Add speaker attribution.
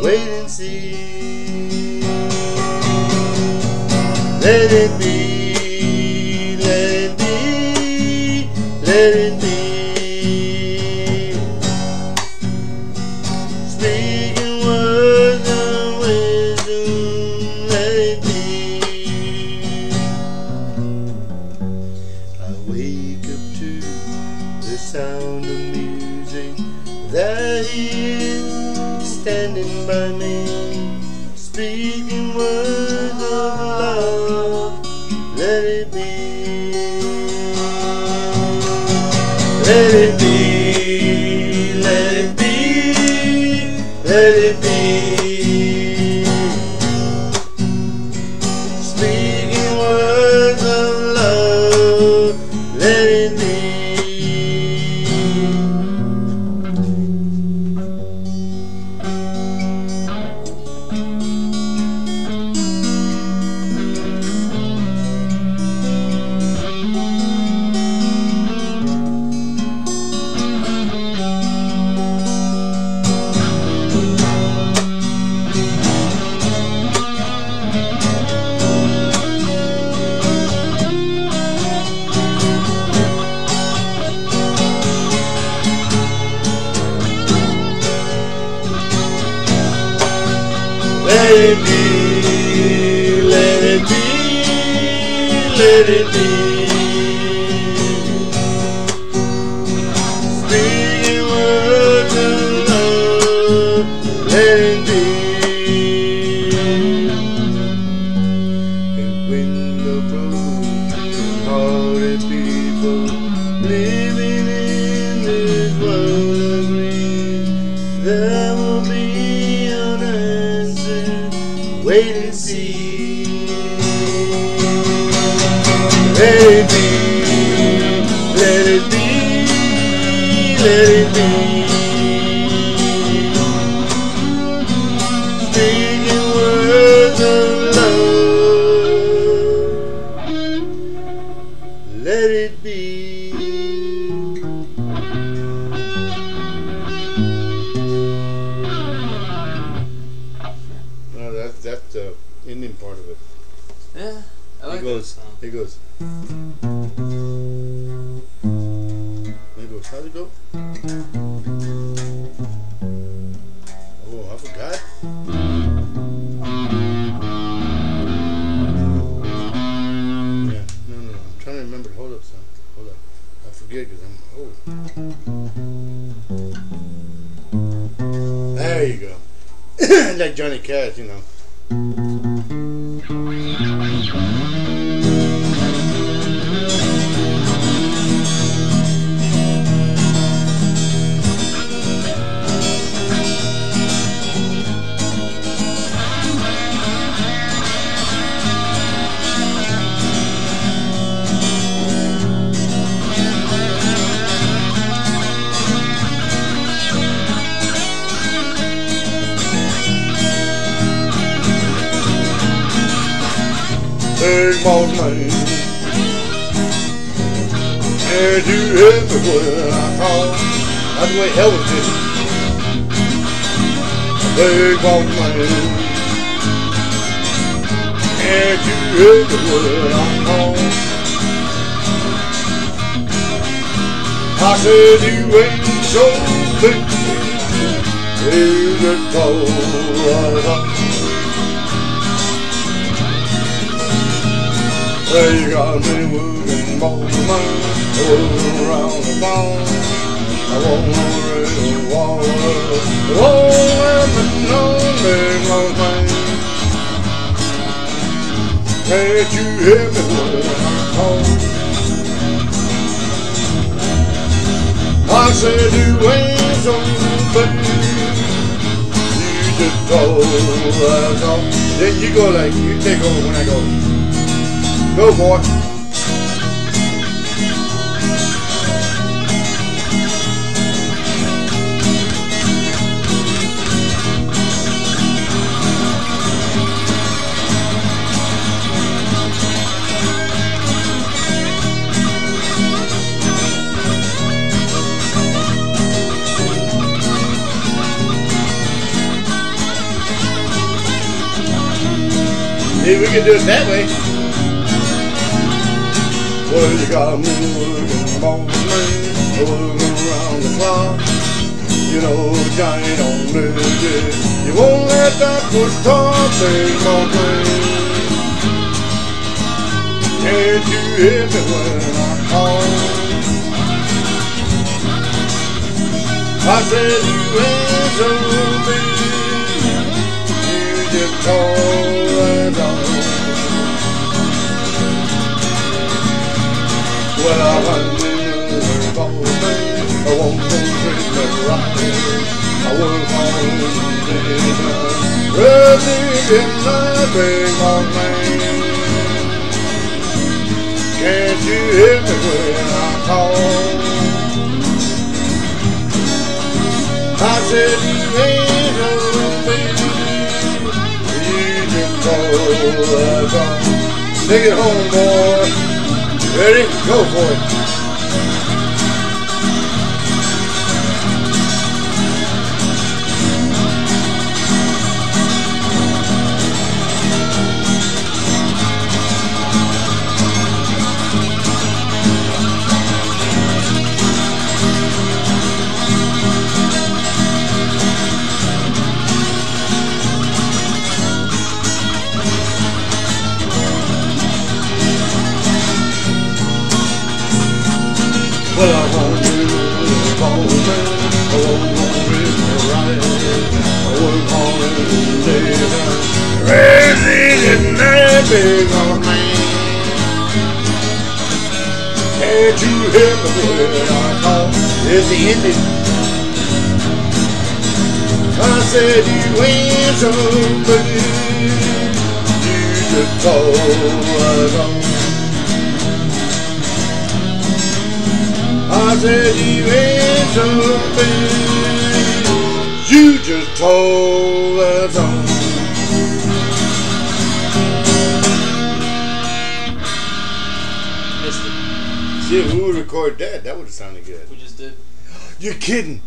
Speaker 1: Wait and see. Let it be, let it be, let it be. Speaking standing by me, speaking words of love. Let it be. Let it be. Let it be. Let it be. Let it be, let it be, let it be. Wait and see. Let it be, let it be, let it be. Indian part of it.
Speaker 2: Yeah, I like
Speaker 1: it
Speaker 2: that
Speaker 1: goes.
Speaker 2: song.
Speaker 1: It goes. It goes. How's it go? Oh, I forgot. Yeah, no, no, no. I'm trying to remember. Hold up, son. Hold up. I forget because I'm old. There you go. like Johnny Cash, you know. Thank you. Big boss man. And you everywhere I call. That's the way Elvis did it. Big boss man. And you everywhere I call. I said you ain't so big. You just told us. Well, you got me moving, moving, moving around the phone. I won't really water. Won't let me know, big thing. Can't you hear me when I call? I said you ain't so big. You just told us all. Then you go like, you take over when I go. Go, boy. Maybe we can do it that way. Well, you got me working on the man, working around the clock. You know, giant on legit. You won't let that push talk make my brain. Can't you hear me when I call? I said you answer me. You just call I won't treat me right. I work on the Running in my big old man. Can't you hear me when I call? I said you ain't. Take it home, boy. Ready? Go for it. Big old man. Can't you hear me when I call? It's the ending. I said you ain't so big. You just us on. I said you ain't something you just told us on.
Speaker 2: Missed it.
Speaker 1: We would record that, that would have sounded good.
Speaker 2: We just did.
Speaker 1: You're kidding.